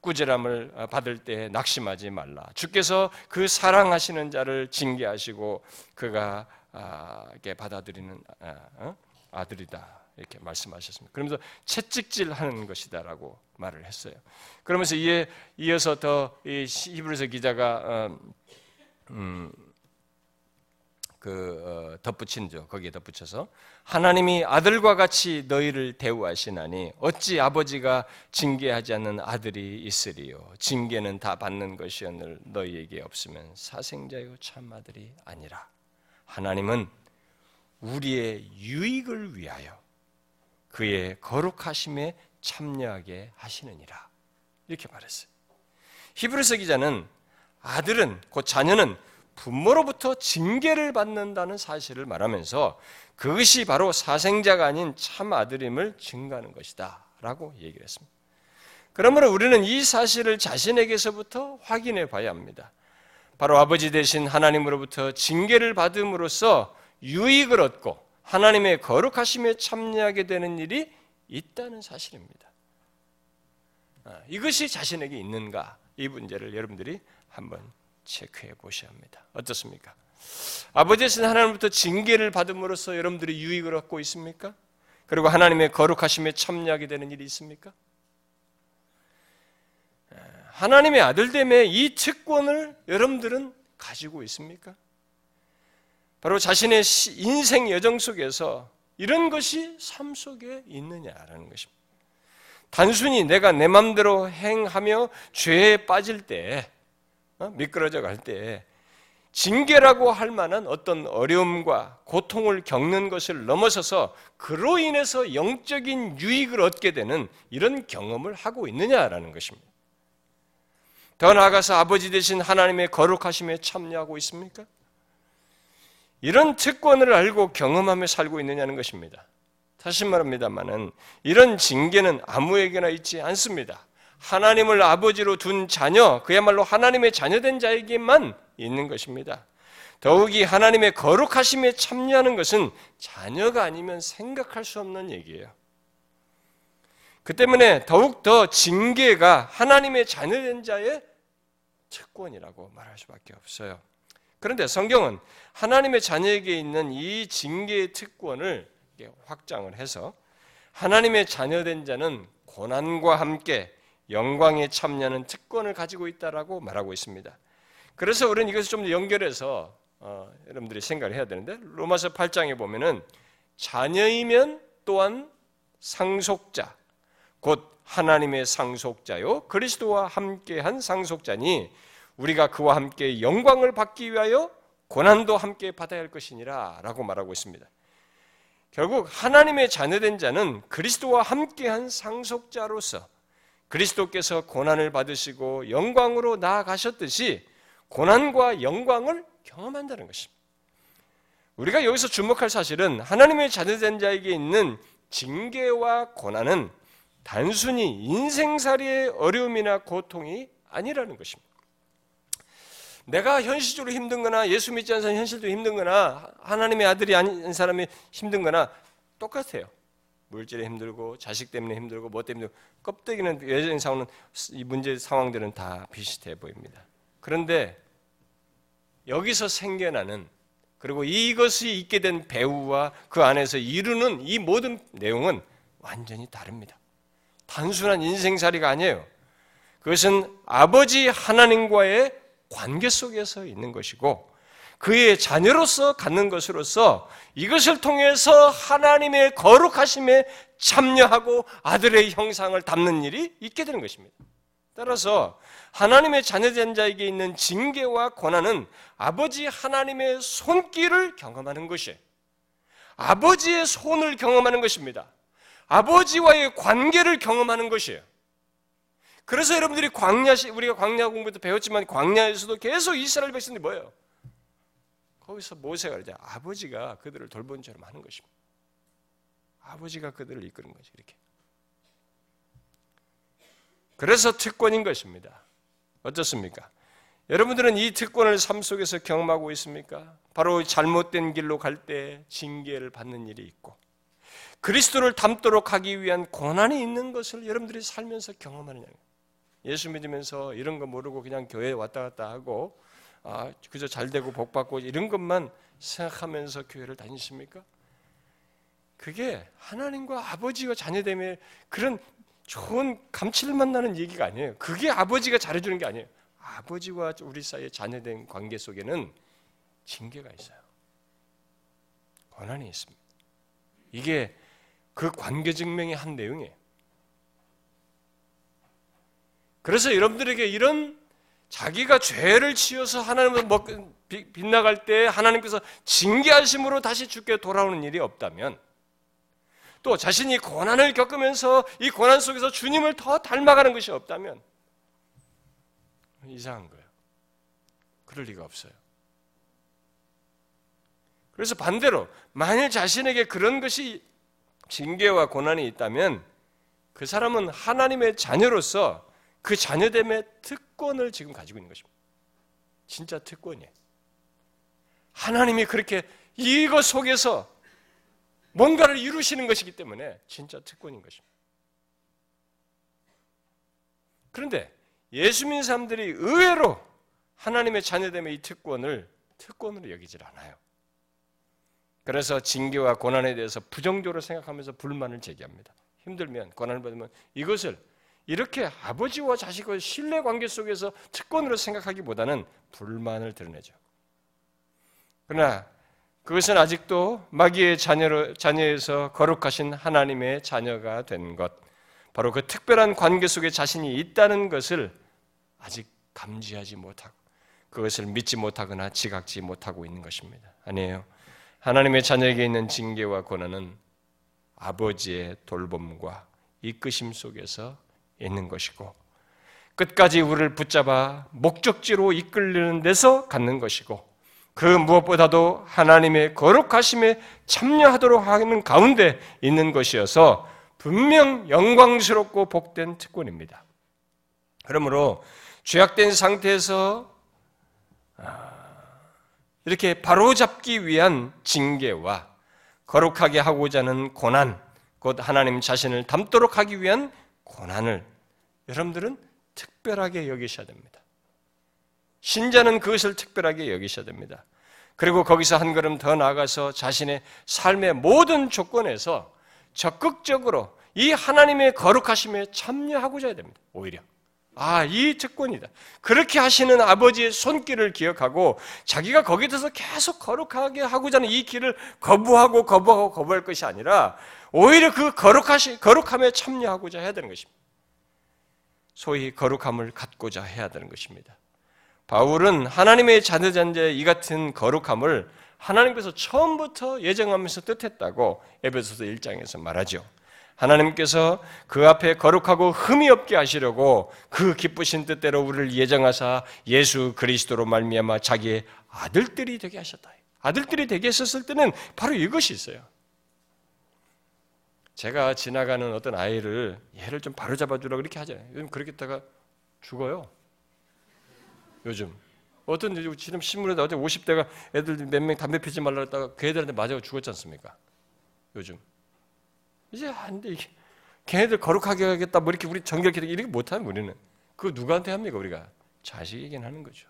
꾸지람을 받을 때 낙심하지 말라. 주께서 그 사랑하시는 자를 징계하시고 그가 아, 받아들이는 아들이다. 이렇게 말씀하셨습니다. 그러면서 채찍질하는 것이다라고 말을 했어요. 그러면서 이에 이어서 더 히브리서 기자가 어, 음, 그 어, 덧붙인죠. 거기에 덧붙여서 하나님이 아들과 같이 너희를 대우하시나니 어찌 아버지가 징계하지 않는 아들이 있으리요. 징계는 다 받는 것이었늘 너희에게 없으면 사생자요 참 아들이 아니라 하나님은 우리의 유익을 위하여 그의 거룩하심에 참여하게 하시느니라. 이렇게 말했어요. 히브리서 기자는 아들은 곧 자녀는 부모로부터 징계를 받는다는 사실을 말하면서 그것이 바로 사생자가 아닌 참 아들임을 증가하는 것이다. 라고 얘기를 했습니다. 그러므로 우리는 이 사실을 자신에게서부터 확인해 봐야 합니다. 바로 아버지 대신 하나님으로부터 징계를 받음으로써 유익을 얻고 하나님의 거룩하심에 참여하게 되는 일이 있다는 사실입니다. 아, 이것이 자신에게 있는가? 이 문제를 여러분들이 한번 체크해 보셔야 합니다. 어떻습니까? 아버지신 하나님부터 징계를 받음으로써 여러분들이 유익을 얻고 있습니까? 그리고 하나님의 거룩하심에 참여하게 되는 일이 있습니까? 하나님의 아들됨의 이 특권을 여러분들은 가지고 있습니까? 바로 자신의 인생 여정 속에서 이런 것이 삶 속에 있느냐라는 것입니다. 단순히 내가 내 마음대로 행하며 죄에 빠질 때, 어? 미끄러져 갈 때, 징계라고 할 만한 어떤 어려움과 고통을 겪는 것을 넘어서서 그로 인해서 영적인 유익을 얻게 되는 이런 경험을 하고 있느냐라는 것입니다. 더 나아가서 아버지 되신 하나님의 거룩하심에 참여하고 있습니까? 이런 특권을 알고 경험하며 살고 있느냐는 것입니다. 다시 말합니다만은 이런 징계는 아무에게나 있지 않습니다. 하나님을 아버지로 둔 자녀, 그야말로 하나님의 자녀된 자에게만 있는 것입니다. 더욱이 하나님의 거룩하심에 참여하는 것은 자녀가 아니면 생각할 수 없는 얘기예요. 그 때문에 더욱더 징계가 하나님의 자녀된 자의 특권이라고 말할 수밖에 없어요. 그런데 성경은 하나님의 자녀에게 있는 이 징계의 특권을 확장을 해서 하나님의 자녀된 자는 고난과 함께 영광에 참여하는 특권을 가지고 있다라고 말하고 있습니다. 그래서 우리는 이것을 좀 연결해서 어, 여러분들이 생각을 해야 되는데 로마서 8장에 보면은 자녀이면 또한 상속자 곧 하나님의 상속자요 그리스도와 함께한 상속자니 우리가 그와 함께 영광을 받기 위하여 고난도 함께 받아야 할 것이니라라고 말하고 있습니다. 결국 하나님의 자녀된 자는 그리스도와 함께한 상속자로서 그리스도께서 고난을 받으시고 영광으로 나아가셨듯이 고난과 영광을 경험한다는 것입니다. 우리가 여기서 주목할 사실은 하나님의 자녀된 자에게 있는 징계와 고난은 단순히 인생살이의 어려움이나 고통이 아니라는 것입니다. 내가 현실적으로 힘든 거나 예수 믿지 않는 사람 현실도 힘든 거나 하나님의 아들이 아닌 사람이 힘든 거나 똑같아요. 물질에 힘들고 자식 때문에 힘들고 뭐 때문에 껍데기는 여전히 상황은 이 문제 상황들은 다 비슷해 보입니다. 그런데 여기서 생겨나는 그리고 이것이 있게 된 배우와 그 안에서 이루는 이 모든 내용은 완전히 다릅니다. 단순한 인생살이가 아니에요. 그것은 아버지 하나님과의 관계 속에서 있는 것이고 그의 자녀로서 갖는 것으로서 이것을 통해서 하나님의 거룩하심에 참여하고 아들의 형상을 담는 일이 있게 되는 것입니다. 따라서 하나님의 자녀된 자에게 있는 징계와 고난은 아버지 하나님의 손길을 경험하는 것이에요. 아버지의 손을 경험하는 것입니다. 아버지와의 관계를 경험하는 것이에요. 그래서 여러분들이 광야 우리가 광야 공부도 배웠지만 광야에서도 계속 이스라엘 백성들이 뭐예요? 거기서 모세가 이제 아버지가 그들을 돌본 처럼 하는 것입니다. 아버지가 그들을 이끄는 거죠. 이렇게. 그래서 특권인 것입니다. 어떻습니까? 여러분들은 이 특권을 삶 속에서 경험하고 있습니까? 바로 잘못된 길로 갈 때 징계를 받는 일이 있고 그리스도를 닮도록 하기 위한 고난이 있는 것을 여러분들이 살면서 경험하느냐. 예수 믿으면서 이런 거 모르고 그냥 교회에 왔다 갔다 하고 아, 그저 잘 되고 복 받고 이런 것만 생각하면서 교회를 다니십니까? 그게 하나님과 아버지와 자녀됨의 그런 좋은 감칠맛 나는 얘기가 아니에요. 그게 아버지가 잘해주는 게 아니에요. 아버지와 우리 사이의 자녀된 관계 속에는 징계가 있어요. 권한이 있습니다. 이게 그 관계 증명의 한 내용이에요. 그래서 여러분들에게 이런 자기가 죄를 지어서 하나님을 먹, 빗나갈 때 하나님께서 징계하심으로 다시 죽게 돌아오는 일이 없다면 또 자신이 고난을 겪으면서 이 고난 속에서 주님을 더 닮아가는 것이 없다면 이상한 거예요. 그럴 리가 없어요. 그래서 반대로 만일 자신에게 그런 것이 징계와 고난이 있다면 그 사람은 하나님의 자녀로서 그 자녀됨의 특권을 지금 가지고 있는 것입니다. 진짜 특권이에요. 하나님이 그렇게 이것 속에서 뭔가를 이루시는 것이기 때문에 진짜 특권인 것입니다. 그런데 예수 믿는 사람들이 의외로 하나님의 자녀됨의 이 특권을 특권으로 여기질 않아요. 그래서 징계와 고난에 대해서 부정적으로 생각하면서 불만을 제기합니다. 힘들면 고난을 받으면 이것을 이렇게 아버지와 자식의 신뢰 관계 속에서 특권으로 생각하기보다는 불만을 드러내죠. 그러나 그것은 아직도 마귀의 자녀로, 자녀에서 거룩하신 하나님의 자녀가 된 것, 바로 그 특별한 관계 속에 자신이 있다는 것을 아직 감지하지 못하고 그것을 믿지 못하거나 지각지 못하고 있는 것입니다. 아니에요. 하나님의 자녀에게 있는 징계와 고난은 아버지의 돌봄과 이끄심 속에서 있는 것이고 끝까지 우리를 붙잡아 목적지로 이끌리는 데서 갖는 것이고 그 무엇보다도 하나님의 거룩하심에 참여하도록 하는 가운데 있는 것이어서 분명 영광스럽고 복된 특권입니다. 그러므로 죄악된 상태에서 아, 이렇게 바로잡기 위한 징계와 거룩하게 하고자 하는 고난, 곧 하나님 자신을 닮도록 하기 위한 고난을 여러분들은 특별하게 여기셔야 됩니다. 신자는 그것을 특별하게 여기셔야 됩니다. 그리고 거기서 한 걸음 더 나아가서 자신의 삶의 모든 조건에서 적극적으로 이 하나님의 거룩하심에 참여하고자 해야 됩니다. 오히려. 아, 이 특권이다. 그렇게 하시는 아버지의 손길을 기억하고 자기가 거기에 대해서 계속 거룩하게 하고자 하는 이 길을 거부하고 거부하고 거부할 것이 아니라 오히려 그 거룩하시, 거룩함에 참여하고자 해야 되는 것입니다. 소위 거룩함을 갖고자 해야 되는 것입니다. 바울은 하나님의 자녀잔자의 이 같은 거룩함을 하나님께서 처음부터 예정하면서 뜻했다고 에베소서 1장에서 말하죠. 하나님께서 그 앞에 거룩하고 흠이 없게 하시려고 그 기쁘신 뜻대로 우리를 예정하사 예수 그리스도로 말미암아 자기의 아들들이 되게 하셨다. 아들들이 되게 했었을 때는 바로 이것이 있어요. 제가 지나가는 어떤 아이를 얘를 좀 바로잡아 주라고 이렇게 하잖아요. 요즘 그렇게 다가 죽어요. 요즘 어떤 지금 신문에 나왔 50대가 애들 몇 명 담배 피지 말라 했다가 그 애들한테 맞아서 죽었지 않습니까? 요즘 이제 안 돼. 이게. 걔네들 거룩하게 하겠다. 뭐 이렇게 우리 정결케 이렇게 못하면 우리는. 그거 누구한테 합니까, 우리가? 자식에게는 하는 거죠.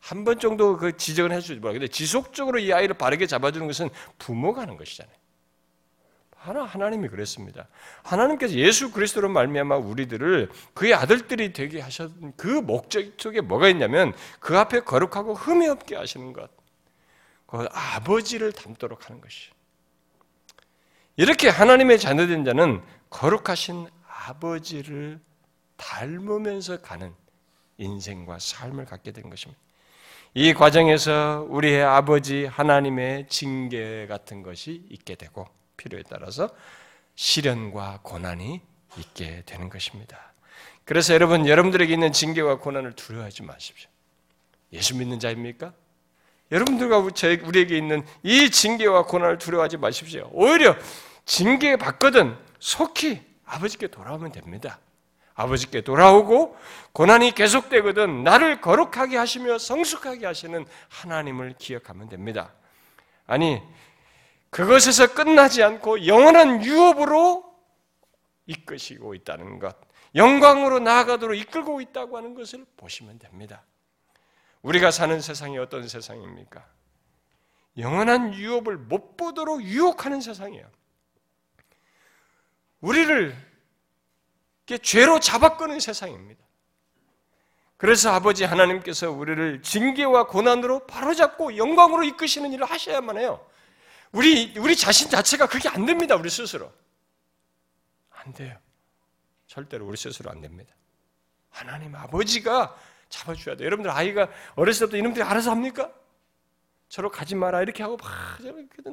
한 번 정도 그 지적을 해주지 마. 근데 지속적으로 이 아이를 바르게 잡아주는 것은 부모가 하는 것이잖아요. 하나 하나님이 그랬습니다. 하나님께서 예수 그리스도로 말미암아 우리들을 그의 아들들이 되게 하셨던 그 목적 속에 뭐가 있냐면 그 앞에 거룩하고 흠이 없게 하시는 것. 그 아버지를 닮도록 하는 것이. 이렇게 하나님의 자녀된 자는 거룩하신 아버지를 닮으면서 가는 인생과 삶을 갖게 된 것입니다. 이 과정에서 우리의 아버지 하나님의 징계 같은 것이 있게 되고 필요에 따라서 시련과 고난이 있게 되는 것입니다. 그래서 여러분 여러분들에게 있는 징계와 고난을 두려워하지 마십시오. 예수 믿는 자입니까? 여러분들과 우리에게 있는 이 징계와 고난을 두려워하지 마십시오. 오히려 징계 받거든 속히 아버지께 돌아오면 됩니다. 아버지께 돌아오고 고난이 계속되거든 나를 거룩하게 하시며 성숙하게 하시는 하나님을 기억하면 됩니다. 아니 그것에서 끝나지 않고 영원한 유업으로 이끄시고 있다는 것, 영광으로 나아가도록 이끌고 있다고 하는 것을 보시면 됩니다. 우리가 사는 세상이 어떤 세상입니까? 영원한 유업을 못 보도록 유혹하는 세상이에요. 우리를 죄로 잡아끄는 세상입니다. 그래서 아버지 하나님께서 우리를 징계와 고난으로 바로잡고 영광으로 이끄시는 일을 하셔야만 해요. 우리, 우리 자신 자체가 그게 안 됩니다, 우리 스스로. 안 돼요. 절대로 우리 스스로 안 됩니다. 하나님 아버지가 잡아줘야 돼요. 여러분들 아이가 어렸을 때부터 이놈들이 알아서 합니까? 저로 가지 마라 이렇게 하고 막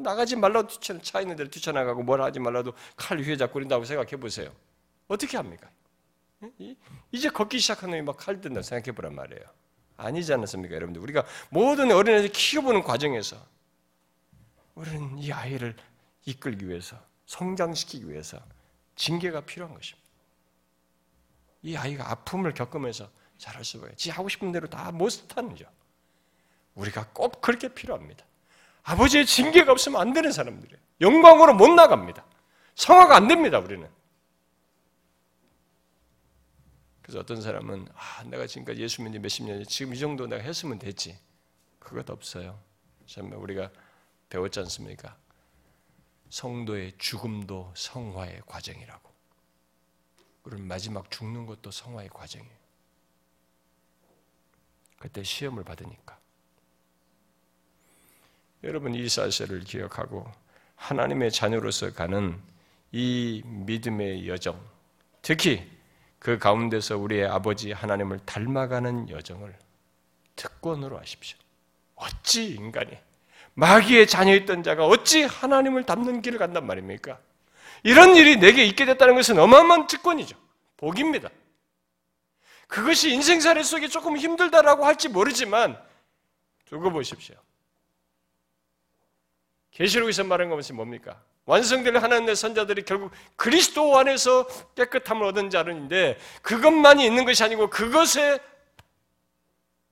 나가지 말라고 뛰쳐 차 있는 데로 뛰쳐나가고 뭘 하지 말라도 칼 휘에 잡고 그런다고 생각해 보세요. 어떻게 합니까? 이제 걷기 시작한 놈이 막 칼 든다 생각해 보란 말이에요. 아니지 않습니까, 여러분들? 우리가 모든 어린애들 키워보는 과정에서 우리는 이 아이를 이끌기 위해서, 성장시키기 위해서 징계가 필요한 것입니다. 이 아이가 아픔을 겪으면서 자랄 수가 있지 하고 싶은 대로 다 못하는 죠. 우리가 꼭 그렇게 필요합니다. 아버지의 징계가 없으면 안 되는 사람들이에요. 영광으로 못 나갑니다. 성화가 안 됩니다, 우리는. 그래서 어떤 사람은 아, 내가 지금까지 예수 믿는 몇십 년, 지금 이 정도 내가 했으면 됐지. 그것 없어요. 정말 우리가 배웠지 않습니까? 성도의 죽음도 성화의 과정이라고. 그리고 마지막 죽는 것도 성화의 과정이에요. 그때 시험을 받으니까. 여러분 이 사실을 기억하고 하나님의 자녀로서 가는 이 믿음의 여정, 특히 그 가운데서 우리의 아버지 하나님을 닮아가는 여정을 특권으로 하십시오. 어찌 인간이 마귀의 자녀였던 자가 어찌 하나님을 닮는 길을 간단 말입니까? 이런 일이 내게 있게 됐다는 것은 어마어마한 특권이죠. 복입니다. 그것이 인생살이 속에 조금 힘들다라고 할지 모르지만 두고 보십시오. 계시록에서 말한 것이 뭡니까? 완성될 하나님의 선자들이 결국 그리스도 안에서 깨끗함을 얻은 자는데 그것만이 있는 것이 아니고 그것에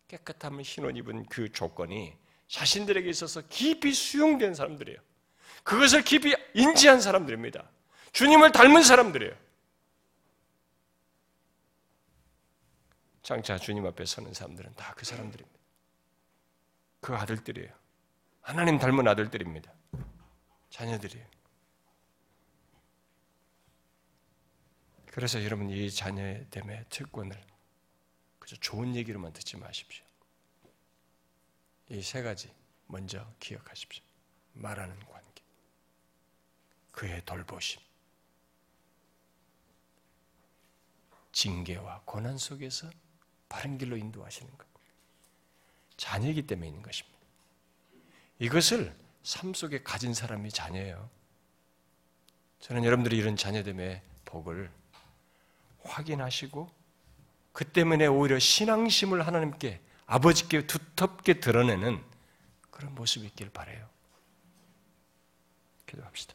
깨끗함을 신원 입은 그 조건이 자신들에게 있어서 깊이 수용된 사람들이에요. 그것을 깊이 인지한 사람들입니다. 주님을 닮은 사람들이에요. 장차 주님 앞에 서는 사람들은 다 그 사람들입니다. 그 아들들이에요. 하나님 닮은 아들들입니다. 자녀들이에요. 그래서 여러분 이 자녀의 됨의 특권을 그저 좋은 얘기로만 듣지 마십시오. 이 세 가지 먼저 기억하십시오. 말하는 관계, 그의 돌보심, 징계와 고난 속에서 바른 길로 인도하시는 것. 자녀이기 때문에 있는 것입니다. 이것을 삶 속에 가진 사람이 자녀예요. 저는 여러분들이 이런 자녀됨의 복을 확인하시고 그 때문에 오히려 신앙심을 하나님께 아버지께 두텁게 드러내는 그런 모습이 있길 바래요. 기도합시다.